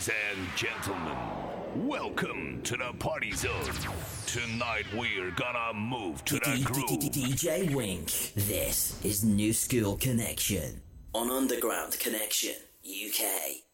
Ladies and gentlemen, welcome to the party zone. Tonight we're gonna move to the groove. DJ Wink. This is New School Connection on Underground Connection UK.